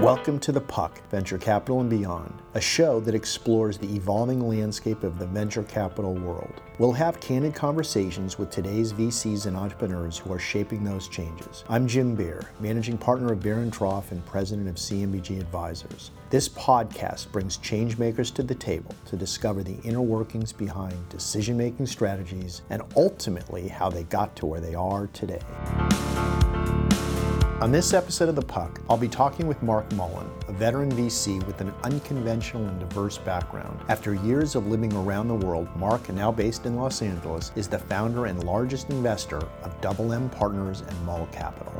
Welcome to The Puck, Venture Capital and Beyond, a show that explores the evolving landscape of the venture capital world. We'll have candid conversations with today's VCs and entrepreneurs who are shaping those changes. I'm Jim Beer, managing partner of Beer and Trough and president of CMBG Advisors. This podcast brings changemakers to the table to discover the inner workings behind decision making strategies and ultimately how they got to where they are today. On this episode of The Puck, I'll be talking with Mark Mullen, a veteran VC with an unconventional and diverse background. After years of living around the world, Mark, now based in Los Angeles, is the founder and largest investor of Double M Partners and Mull Capital.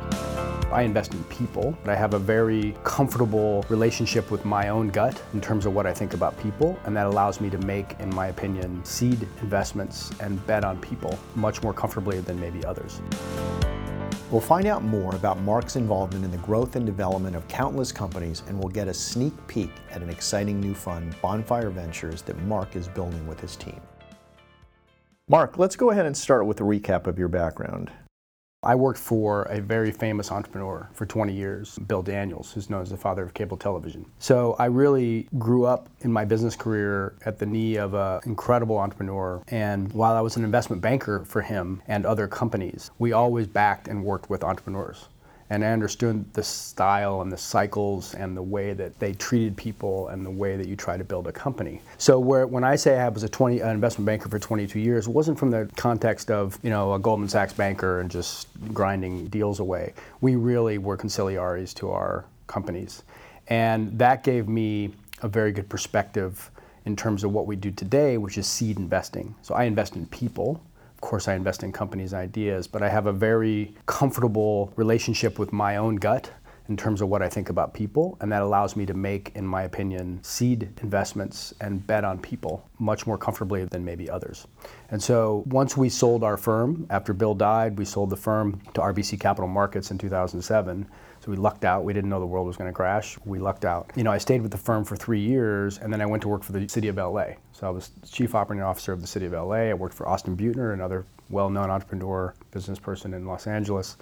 I invest in people. I have a very comfortable relationship with my own gut in terms of what I think about people, and that allows me to make, in my opinion, seed investments and bet on people much more comfortably than maybe others. We'll find out more about Mark's involvement in the growth and development of countless companies, and we'll get a sneak peek at an exciting new fund, Bonfire Ventures, that Mark is building with his team. Mark, let's go ahead and start with a recap of your background. I worked for a very famous entrepreneur for 20 years, Bill Daniels, who's known as the father of cable television. So I really grew up in my business career at the knee of an incredible entrepreneur. And while I was an investment banker for him and other companies, we always backed and worked with entrepreneurs and I understood the style and the cycles and the way that they treated people and the way that you try to build a company. So where, when I say I was a 20, an investment banker for 22 years, it wasn't from the context of you know a Goldman Sachs banker and just grinding deals away. We really were conciliaries to our companies, and that gave me a very good perspective in terms of what we do today, which is seed investing. So I invest in people of course, I invest in companies' ideas, but I have a very comfortable relationship with my own gut in terms of what I think about people, and that allows me to make, in my opinion, seed investments and bet on people much more comfortably than maybe others. And so once we sold our firm, after Bill died, we sold the firm to RBC Capital Markets in 2007. So we lucked out. We didn't know the world was going to crash. We lucked out. You know, I stayed with the firm for three years, and then I went to work for the city of LA. So I was chief operating officer of the city of LA. I worked for Austin Beutner, another well-known entrepreneur, business person in Los Angeles.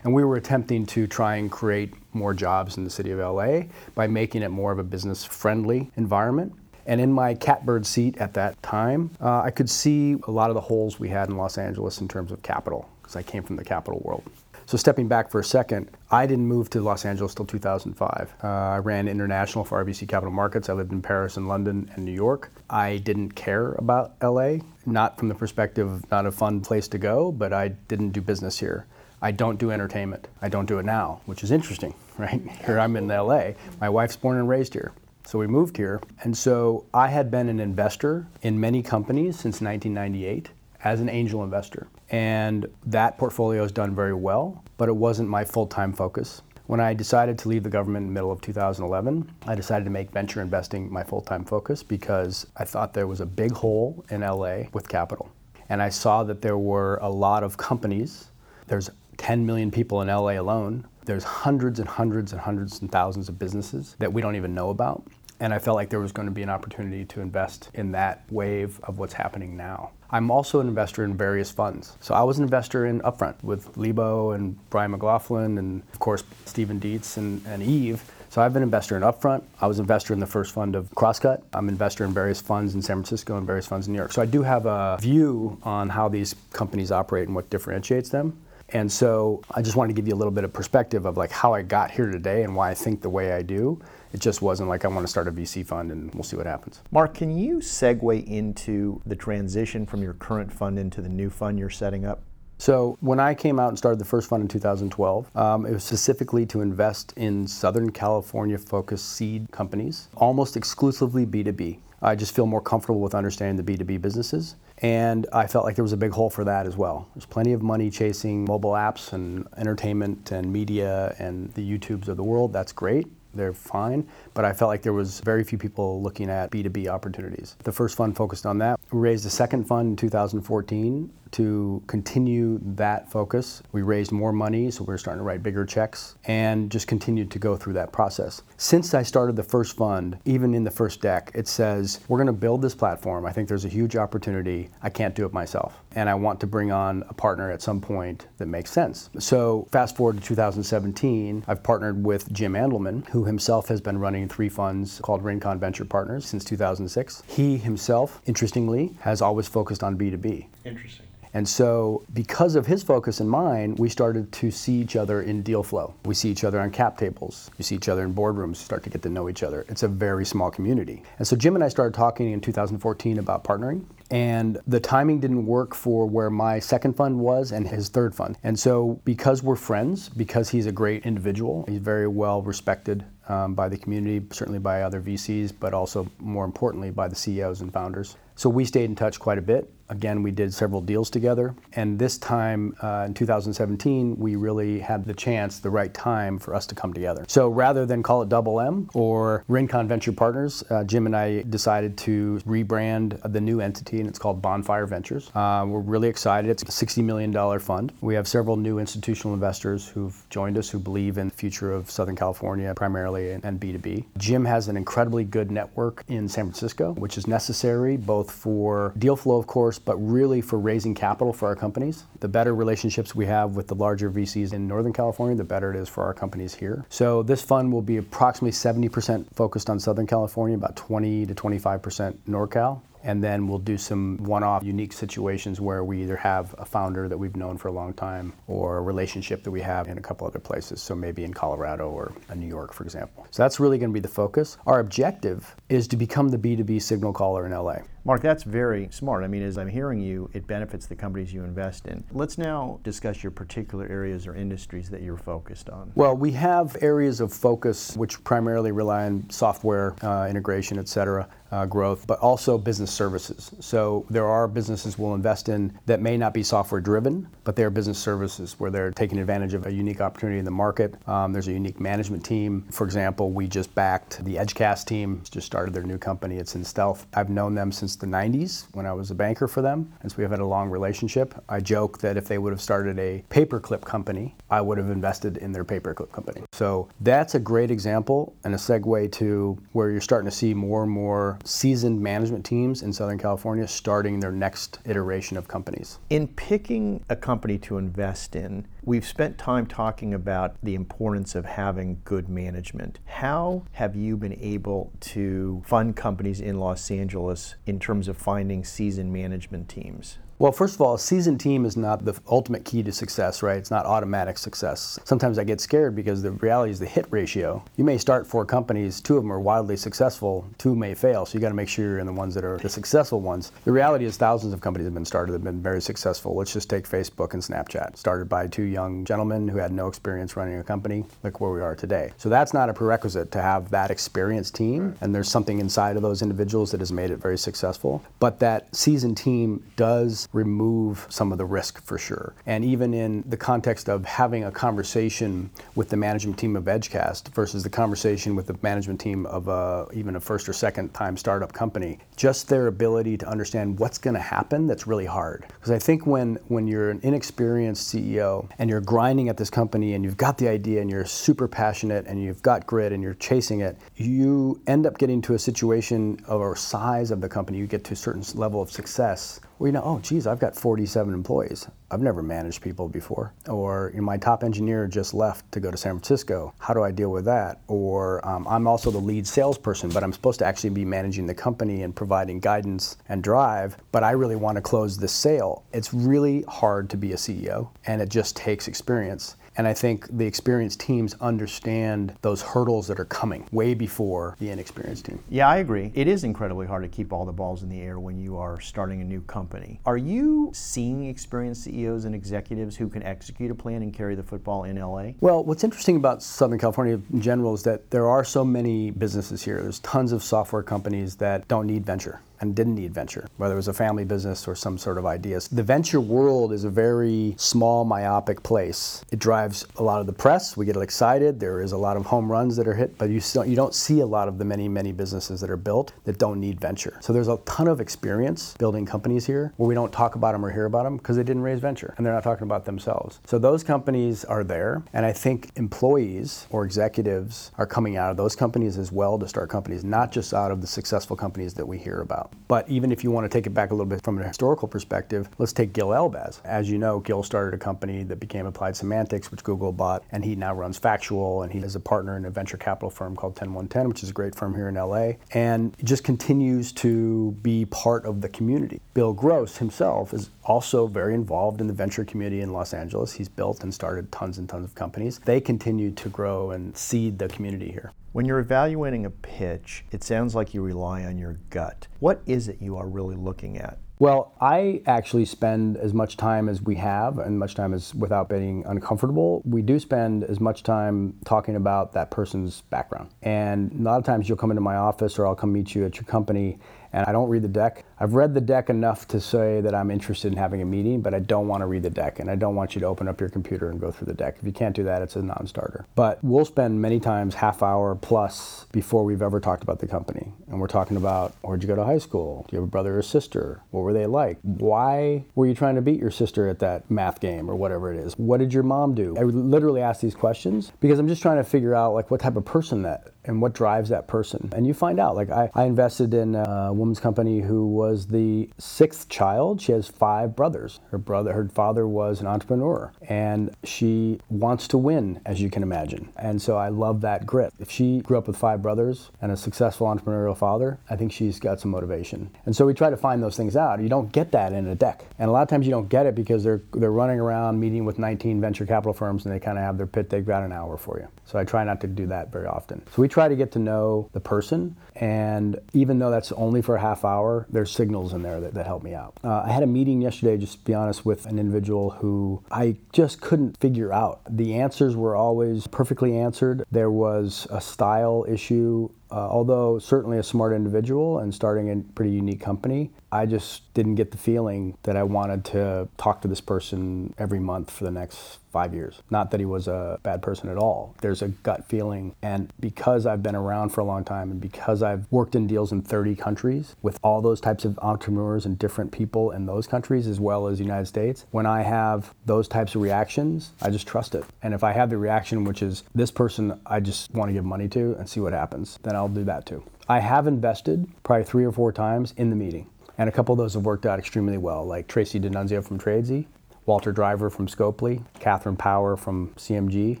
And we were attempting to try and create more jobs in the city of LA by making it more of a business-friendly environment. And in my catbird seat at that time, uh, I could see a lot of the holes we had in Los Angeles in terms of capital, because I came from the capital world. So stepping back for a second, I didn't move to Los Angeles till 2005. Uh, I ran international for RBC Capital Markets. I lived in Paris and London and New York. I didn't care about LA, not from the perspective of not a fun place to go, but I didn't do business here. I don't do entertainment. I don't do it now, which is interesting, right? Here I'm in LA. My wife's born and raised here. So we moved here. And so I had been an investor in many companies since 1998 as an angel investor. And that portfolio has done very well, but it wasn't my full time focus. When I decided to leave the government in the middle of 2011, I decided to make venture investing my full time focus because I thought there was a big hole in LA with capital. And I saw that there were a lot of companies. There's 10 million people in LA alone. There's hundreds and hundreds and hundreds and thousands of businesses that we don't even know about. And I felt like there was going to be an opportunity to invest in that wave of what's happening now. I'm also an investor in various funds. So I was an investor in Upfront with Lebo and Brian McLoughlin and, of course, Stephen Dietz and, and Yves. So I've been an investor in Upfront. I was an investor in the first fund of Crosscut. I'm an investor in various funds in San Francisco and various funds in New York. So I do have a view on how these companies operate and what differentiates them. And so I just wanted to give you a little bit of perspective of like how I got here today and why I think the way I do. It just wasn't like I want to start a VC fund and we'll see what happens. Mark, can you segue into the transition from your current fund into the new fund you're setting up? So when I came out and started the first fund in 2012, um, it was specifically to invest in Southern California focused seed companies, almost exclusively B2B. I just feel more comfortable with understanding the B2B businesses. And I felt like there was a big hole for that as well. There's plenty of money chasing mobile apps and entertainment and media and the YouTubes of the world. That's great they're fine. But I felt like there was very few people looking at B2B opportunities. The first fund focused on that. We raised a second fund in 2014 to continue that focus. We raised more money, so we are starting to write bigger checks and just continued to go through that process. Since I started the first fund, even in the first deck, it says, we're going to build this platform. I think there's a huge opportunity. I can't do it myself. And I want to bring on a partner at some point that makes sense. So fast forward to 2017, I've partnered with Jim Andelman, who himself has been running three funds called Rincon Venture Partners since 2006. He himself, interestingly, has always focused on B2B. Interesting. And so, because of his focus and mine, we started to see each other in deal flow. We see each other on cap tables. We see each other in boardrooms, start to get to know each other. It's a very small community. And so, Jim and I started talking in 2014 about partnering. And the timing didn't work for where my second fund was and his third fund. And so, because we're friends, because he's a great individual, he's very well respected um, by the community, certainly by other VCs, but also more importantly by the CEOs and founders. So we stayed in touch quite a bit. Again, we did several deals together. And this time uh, in 2017, we really had the chance, the right time for us to come together. So rather than call it Double M or Rincon Venture Partners, uh, Jim and I decided to rebrand the new entity, and it's called Bonfire Ventures. Uh, we're really excited. It's a $60 million fund. We have several new institutional investors who've joined us who believe in the future of Southern California primarily and B2B. Jim has an incredibly good network in San Francisco, which is necessary both for deal flow, of course, but really for raising capital for our companies. The better relationships we have with the larger VCs in Northern California, the better it is for our companies here. So this fund will be approximately 70% focused on Southern California, about 20 to 25% NorCal and then we'll do some one-off unique situations where we either have a founder that we've known for a long time or a relationship that we have in a couple other places so maybe in colorado or new york for example so that's really going to be the focus our objective is to become the b2b signal caller in la Mark, that's very smart. I mean, as I'm hearing you, it benefits the companies you invest in. Let's now discuss your particular areas or industries that you're focused on. Well, we have areas of focus which primarily rely on software uh, integration, et cetera uh, growth, but also business services. So there are businesses we'll invest in that may not be software driven, but they're business services where they're taking advantage of a unique opportunity in the market. Um, there's a unique management team. For example, we just backed the Edgecast team, just started their new company. It's in stealth. I've known them since the 90s when I was a banker for them, and so we have had a long relationship. I joke that if they would have started a paperclip company, I would have invested in their paperclip company. So that's a great example and a segue to where you're starting to see more and more seasoned management teams in Southern California starting their next iteration of companies. In picking a company to invest in, we've spent time talking about the importance of having good management. How have you been able to fund companies in Los Angeles in terms of finding seasoned management teams? Well, first of all, a seasoned team is not the ultimate key to success, right? It's not automatic success. Sometimes I get scared because the reality is the hit ratio. You may start four companies, two of them are wildly successful, two may fail, so you got to make sure you're in the ones that are the successful ones. The reality is thousands of companies have been started that have been very successful. Let's just take Facebook and Snapchat. Started by two young gentlemen who had no experience running a company. Look where we are today. So that's not a prerequisite to have that experienced team, and there's something inside of those individuals that has made it very successful. But that seasoned team does remove some of the risk for sure. And even in the context of having a conversation with the management team of Edgecast versus the conversation with the management team of a, even a first or second time startup company, just their ability to understand what's going to happen that's really hard. Because I think when, when you're an inexperienced CEO and you're grinding at this company and you've got the idea and you're super passionate and you've got grit and you're chasing it, you end up getting to a situation a size of the company, you get to a certain level of success where you know, oh, geez, I've got 47 employees. I've never managed people before. Or you know, my top engineer just left to go to San Francisco. How do I deal with that? Or um, I'm also the lead salesperson, but I'm supposed to actually be managing the company and providing guidance and drive, but I really want to close this sale. It's really hard to be a CEO, and it just takes experience. And I think the experienced teams understand those hurdles that are coming way before the inexperienced team. Yeah, I agree. It is incredibly hard to keep all the balls in the air when you are starting a new company. Are you seeing experienced CEOs and executives who can execute a plan and carry the football in LA? Well, what's interesting about Southern California in general is that there are so many businesses here. There's tons of software companies that don't need venture and didn't need venture, whether it was a family business or some sort of ideas. The venture world is a very small, myopic place. It drives a lot of the press. We get excited. There is a lot of home runs that are hit, but you still you don't see a lot of the many many businesses that are built that don't need venture. So there's a ton of experience building companies here where we don't talk about them or hear about them because they didn't raise venture and they're not talking about themselves. So those companies are there, and I think employees or executives are coming out of those companies as well to start companies, not just out of the successful companies that we hear about. But even if you want to take it back a little bit from a historical perspective, let's take Gil Elbaz. As you know, Gil started a company that became Applied Semantics, which Google bought, and he now runs Factual, and he is a partner in a venture capital firm called 10110, which is a great firm here in LA, and just continues to be part of the community. Bill Gross himself is also very involved in the venture community in Los Angeles. He's built and started tons and tons of companies. They continue to grow and seed the community here. When you're evaluating a pitch, it sounds like you rely on your gut. What is it you are really looking at? Well, I actually spend as much time as we have, and much time as without being uncomfortable. We do spend as much time talking about that person's background. And a lot of times you'll come into my office or I'll come meet you at your company and I don't read the deck. I've read the deck enough to say that I'm interested in having a meeting, but I don't want to read the deck, and I don't want you to open up your computer and go through the deck. If you can't do that, it's a non-starter. But we'll spend many times half hour plus before we've ever talked about the company, and we're talking about where'd you go to high school? Do you have a brother or sister? What were they like? Why were you trying to beat your sister at that math game or whatever it is? What did your mom do? I literally ask these questions because I'm just trying to figure out like what type of person that and what drives that person. And you find out. Like I, I invested in a woman's company who was the sixth child. She has five brothers. Her brother, her father was an entrepreneur, and she wants to win, as you can imagine. And so I love that grit. If she grew up with five brothers and a successful entrepreneurial father, I think she's got some motivation. And so we try to find those things out. You don't get that in a deck, and a lot of times you don't get it because they're they're running around meeting with 19 venture capital firms, and they kind of have their pit. They've got an hour for you. So I try not to do that very often. So we try to get to know the person, and even though that's only for a half hour, there's signals in there that, that help me out. Uh, I had a meeting yesterday, just to be honest, with an individual who I just couldn't figure out. The answers were always perfectly answered. There was a style issue uh, although certainly a smart individual and starting a pretty unique company, I just didn't get the feeling that I wanted to talk to this person every month for the next five years. Not that he was a bad person at all. There's a gut feeling. And because I've been around for a long time and because I've worked in deals in 30 countries with all those types of entrepreneurs and different people in those countries as well as the United States, when I have those types of reactions, I just trust it. And if I have the reaction, which is this person I just want to give money to and see what happens, then I'll do that too. I have invested probably three or four times in the meeting. And a couple of those have worked out extremely well, like Tracy DiNunzio from Tradesy, Walter Driver from Scopely, Katherine Power from CMG.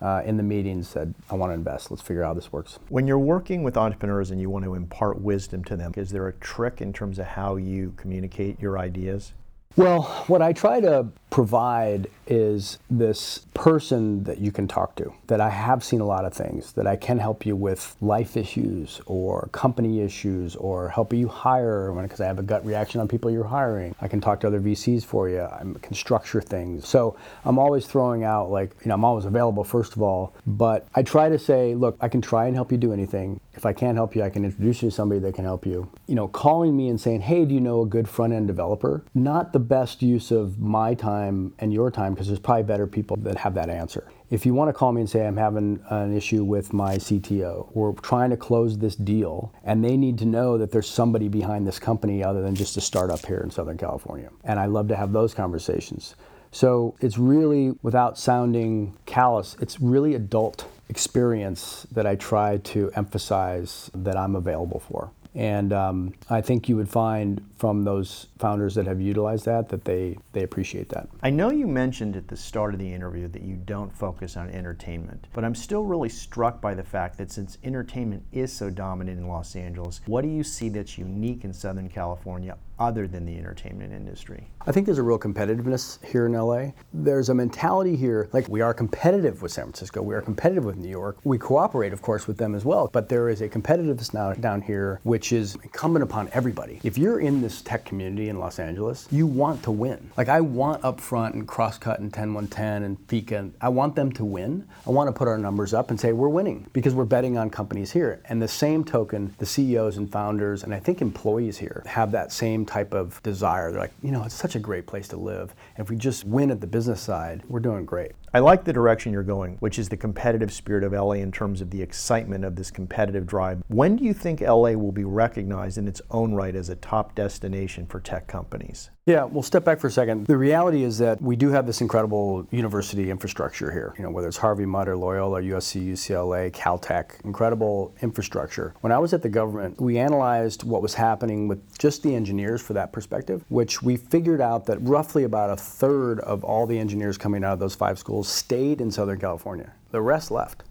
Uh, in the meeting said, I want to invest. Let's figure out how this works. When you're working with entrepreneurs and you want to impart wisdom to them, is there a trick in terms of how you communicate your ideas? Well, what I try to provide is this person that you can talk to. That I have seen a lot of things, that I can help you with life issues or company issues or help you hire because I have a gut reaction on people you're hiring. I can talk to other VCs for you. I can structure things. So I'm always throwing out, like, you know, I'm always available, first of all, but I try to say, look, I can try and help you do anything. If I can't help you, I can introduce you to somebody that can help you. You know, calling me and saying, hey, do you know a good front end developer? Not the best use of my time and your time because there's probably better people that have that answer. If you want to call me and say, I'm having an issue with my CTO, we're trying to close this deal, and they need to know that there's somebody behind this company other than just a startup here in Southern California. And I love to have those conversations. So it's really, without sounding callous, it's really adult experience that I try to emphasize that I'm available for. And um, I think you would find from those founders that have utilized that that they, they appreciate that. I know you mentioned at the start of the interview that you don't focus on entertainment, but I'm still really struck by the fact that since entertainment is so dominant in Los Angeles, what do you see that's unique in Southern California other than the entertainment industry? I think there's a real competitiveness here in LA. There's a mentality here, like we are competitive with San Francisco, we are competitive with New York. We cooperate, of course, with them as well, but there is a competitiveness now down here which is incumbent upon everybody. If you're in this tech community in Los Angeles, you want to win. Like I want Upfront and Crosscut and 10110 and Fika, I want them to win. I want to put our numbers up and say we're winning because we're betting on companies here. And the same token, the CEOs and founders and I think employees here have that same type of desire. They're like, you know, it's such a great place to live. And if we just win at the business side, we're doing great. I like the direction you're going, which is the competitive spirit of LA in terms of the excitement of this competitive drive. When do you think LA will be recognized in its own right as a top destination for tech companies? Yeah, we'll step back for a second. The reality is that we do have this incredible university infrastructure here. You know, whether it's Harvey Mudd or Loyola, USC, UCLA, Caltech, incredible infrastructure. When I was at the government, we analyzed what was happening with just the engineers for that perspective, which we figured out that roughly about a third of all the engineers coming out of those five schools stayed in Southern California. The rest left.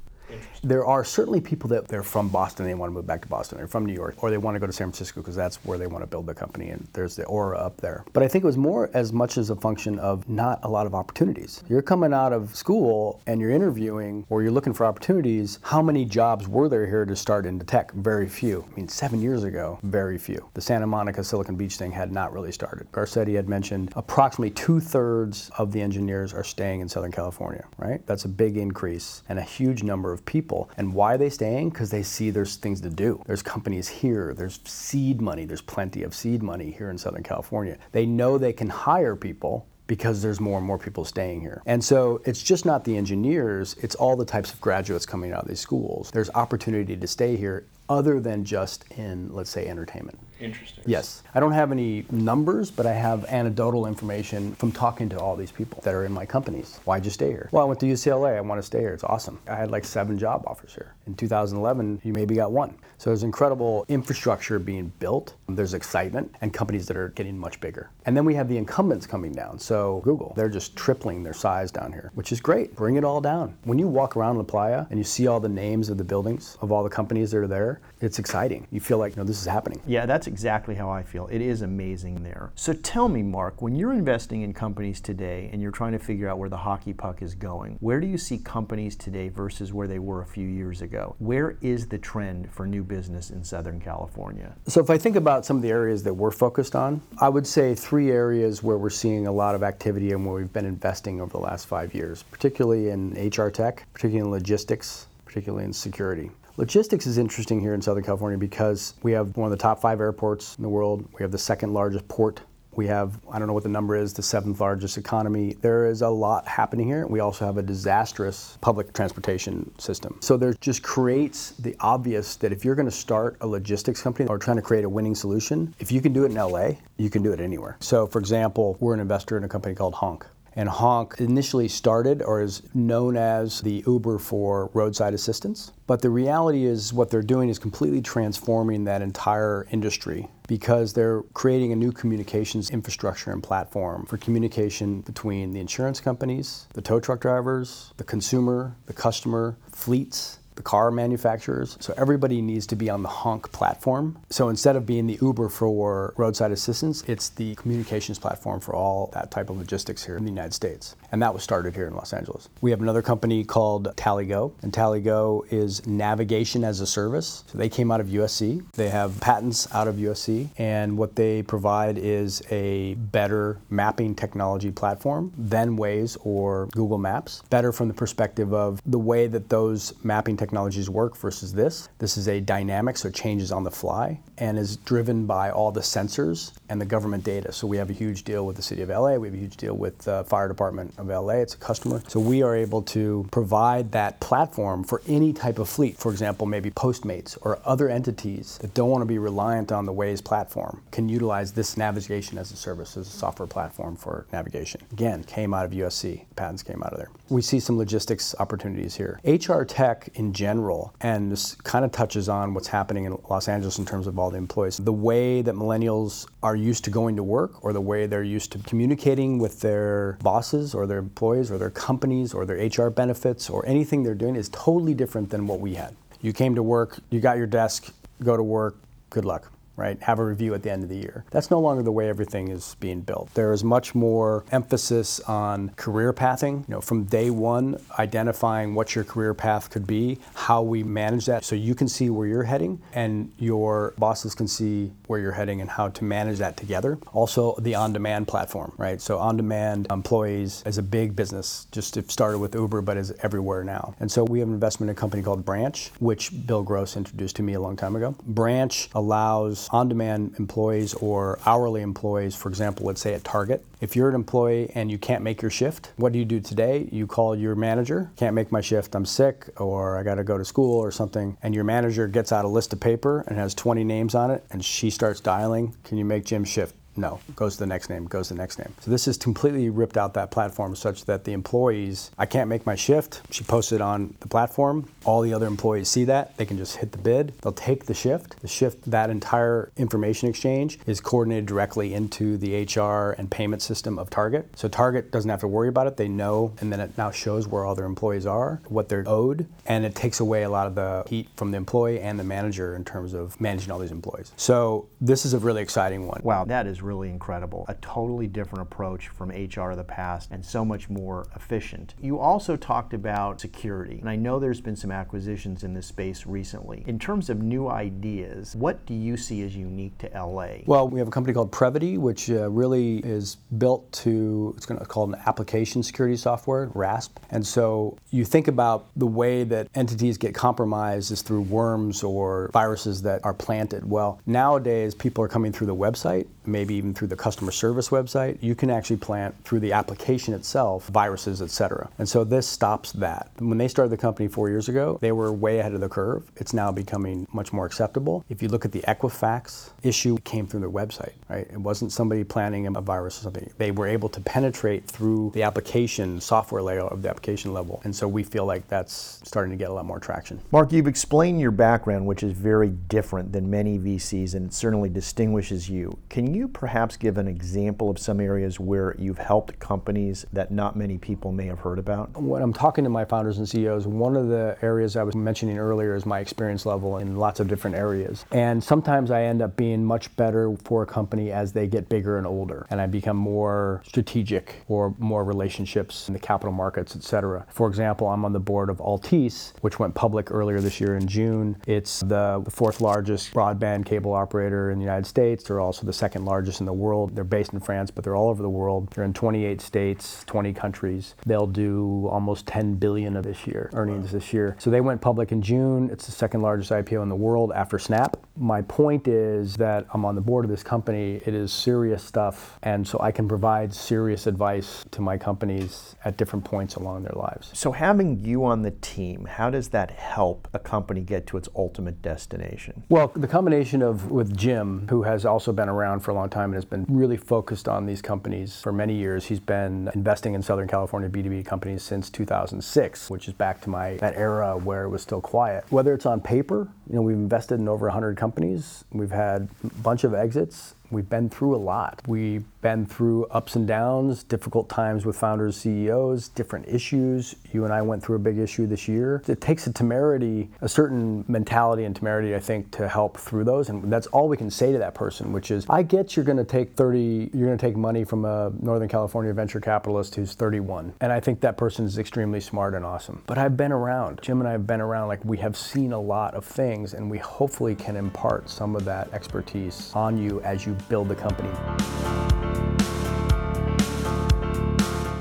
There are certainly people that they're from Boston, they want to move back to Boston, they're from New York, or they want to go to San Francisco because that's where they want to build their company, and there's the aura up there. But I think it was more as much as a function of not a lot of opportunities. You're coming out of school and you're interviewing or you're looking for opportunities. How many jobs were there here to start into tech? Very few. I mean, seven years ago, very few. The Santa Monica Silicon Beach thing had not really started. Garcetti had mentioned approximately two thirds of the engineers are staying in Southern California, right? That's a big increase and a huge number of people. And why are they staying? Because they see there's things to do. There's companies here, there's seed money, there's plenty of seed money here in Southern California. They know they can hire people because there's more and more people staying here. And so it's just not the engineers, it's all the types of graduates coming out of these schools. There's opportunity to stay here other than just in, let's say, entertainment. Interesting. Yes. I don't have any numbers, but I have anecdotal information from talking to all these people that are in my companies. Why'd you stay here? Well, I went to UCLA. I want to stay here. It's awesome. I had like seven job offers here. In 2011, you maybe got one. So there's incredible infrastructure being built. There's excitement and companies that are getting much bigger. And then we have the incumbents coming down. So Google, they're just tripling their size down here, which is great. Bring it all down. When you walk around La Playa and you see all the names of the buildings of all the companies that are there, it's exciting. You feel like, no, this is happening. Yeah, that's exactly how I feel. It is amazing there. So tell me, Mark, when you're investing in companies today and you're trying to figure out where the hockey puck is going, where do you see companies today versus where they were a few years ago? Where is the trend for new business in Southern California? So if I think about some of the areas that we're focused on, I would say three areas where we're seeing a lot of activity and where we've been investing over the last five years, particularly in HR tech, particularly in logistics, particularly in security. Logistics is interesting here in Southern California because we have one of the top five airports in the world. We have the second largest port. We have, I don't know what the number is, the seventh largest economy. There is a lot happening here. We also have a disastrous public transportation system. So there just creates the obvious that if you're going to start a logistics company or trying to create a winning solution, if you can do it in LA, you can do it anywhere. So, for example, we're an investor in a company called Honk. And Honk initially started or is known as the Uber for roadside assistance. But the reality is, what they're doing is completely transforming that entire industry because they're creating a new communications infrastructure and platform for communication between the insurance companies, the tow truck drivers, the consumer, the customer, fleets, the car manufacturers. So everybody needs to be on the Honk platform. So instead of being the Uber for roadside assistance, it's the communications platform for all that type of logistics here in the United States. And that was started here in Los Angeles. We have another company called TallyGo, and TallyGo is navigation as a service. So they came out of USC. They have patents out of USC, and what they provide is a better mapping technology platform than Waze or Google Maps. Better from the perspective of the way that those mapping technologies technologies work versus this. This is a dynamic, so it changes on the fly and is driven by all the sensors and the government data. So we have a huge deal with the city of LA. We have a huge deal with the fire department of LA. It's a customer. So we are able to provide that platform for any type of fleet. For example, maybe Postmates or other entities that don't want to be reliant on the Waze platform can utilize this navigation as a service, as a software platform for navigation. Again, came out of USC. Patents came out of there. We see some logistics opportunities here. HR tech in general, and this kind of touches on what's happening in Los Angeles in terms of all the employees. The way that millennials are used to going to work, or the way they're used to communicating with their bosses, or their employees, or their companies, or their HR benefits, or anything they're doing is totally different than what we had. You came to work, you got your desk, go to work, good luck right? Have a review at the end of the year. That's no longer the way everything is being built. There is much more emphasis on career pathing, you know, from day one, identifying what your career path could be, how we manage that so you can see where you're heading and your bosses can see where you're heading and how to manage that together. Also, the on demand platform, right? So, on demand employees is a big business, just started with Uber, but is everywhere now. And so, we have an investment in a company called Branch, which Bill Gross introduced to me a long time ago. Branch allows on demand employees or hourly employees, for example, let's say at Target, if you're an employee and you can't make your shift, what do you do today? You call your manager, can't make my shift, I'm sick, or I gotta go to school or something, and your manager gets out a list of paper and has 20 names on it, and she starts dialing, can you make Jim's shift? No, goes to the next name, goes to the next name. So this has completely ripped out that platform such that the employees, I can't make my shift. She posts it on the platform. All the other employees see that. They can just hit the bid. They'll take the shift. The shift, that entire information exchange is coordinated directly into the HR and payment system of Target. So Target doesn't have to worry about it. They know, and then it now shows where all their employees are, what they're owed, and it takes away a lot of the heat from the employee and the manager in terms of managing all these employees. So this is a really exciting one. Wow, that is really incredible. A totally different approach from HR of the past and so much more efficient. You also talked about security, and I know there's been some acquisitions in this space recently. In terms of new ideas, what do you see as unique to LA? Well, we have a company called Prevoty, which uh, really is built to, it's going to call an application security software, RASP. And so you think about the way that entities get compromised is through worms or viruses that are planted. Well, nowadays people are coming through the website, maybe even through the customer service website, you can actually plant through the application itself viruses, et cetera. And so this stops that. When they started the company four years ago, they were way ahead of the curve. It's now becoming much more acceptable. If you look at the Equifax issue, it came through their website, right? It wasn't somebody planning a virus or something. They were able to penetrate through the application software layer of the application level. And so we feel like that's starting to get a lot more traction. Mark, you've explained your background, which is very different than many VCs and it certainly distinguishes you. Can you perhaps give an example of some areas where you've helped companies that not many people may have heard about? When I'm talking to my founders and CEOs, one of the areas I was mentioning earlier is my experience level in lots of different areas. And sometimes I end up being much better for a company as they get bigger and older, and I become more strategic or more relationships in the capital markets, et cetera. For example, I'm on the board of Altice, which went public earlier this year in June. It's the fourth largest broadband cable operator in the United States. They're also the second largest in the world. They're based in France, but they're all over the world. They're in 28 states, 20 countries. They'll do almost 10 billion of this year earnings wow. this year. So they went public in June. It's the second largest IPO in the world after Snap. My point is that I'm on the board of this company. It is serious stuff, and so I can provide serious advice to my companies at different points along their lives. So having you on the team, how does that help a company get to its ultimate destination? Well, the combination of with Jim, who has also been around for a long time and has been really focused on these companies for many years. He's been investing in Southern California B2B companies since 2006, which is back to my that era where it was still quiet. Whether it's on paper, you know, we've invested in over 100 companies. We've had a bunch of exits We've been through a lot. We've been through ups and downs, difficult times with founders, CEOs, different issues. You and I went through a big issue this year. It takes a temerity, a certain mentality and temerity, I think, to help through those. And that's all we can say to that person, which is, I get you're going to take 30, you're going to take money from a Northern California venture capitalist who's 31. And I think that person is extremely smart and awesome. But I've been around. Jim and I have been around. Like we have seen a lot of things, and we hopefully can impart some of that expertise on you as you build the company.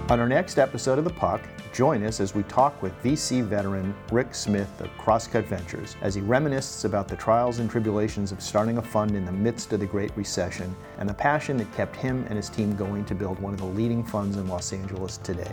On our next episode of The Puck, join us as we talk with VC veteran Rick Smith of Crosscut Ventures as he reminisces about the trials and tribulations of starting a fund in the midst of the Great Recession and the passion that kept him and his team going to build one of the leading funds in Los Angeles today.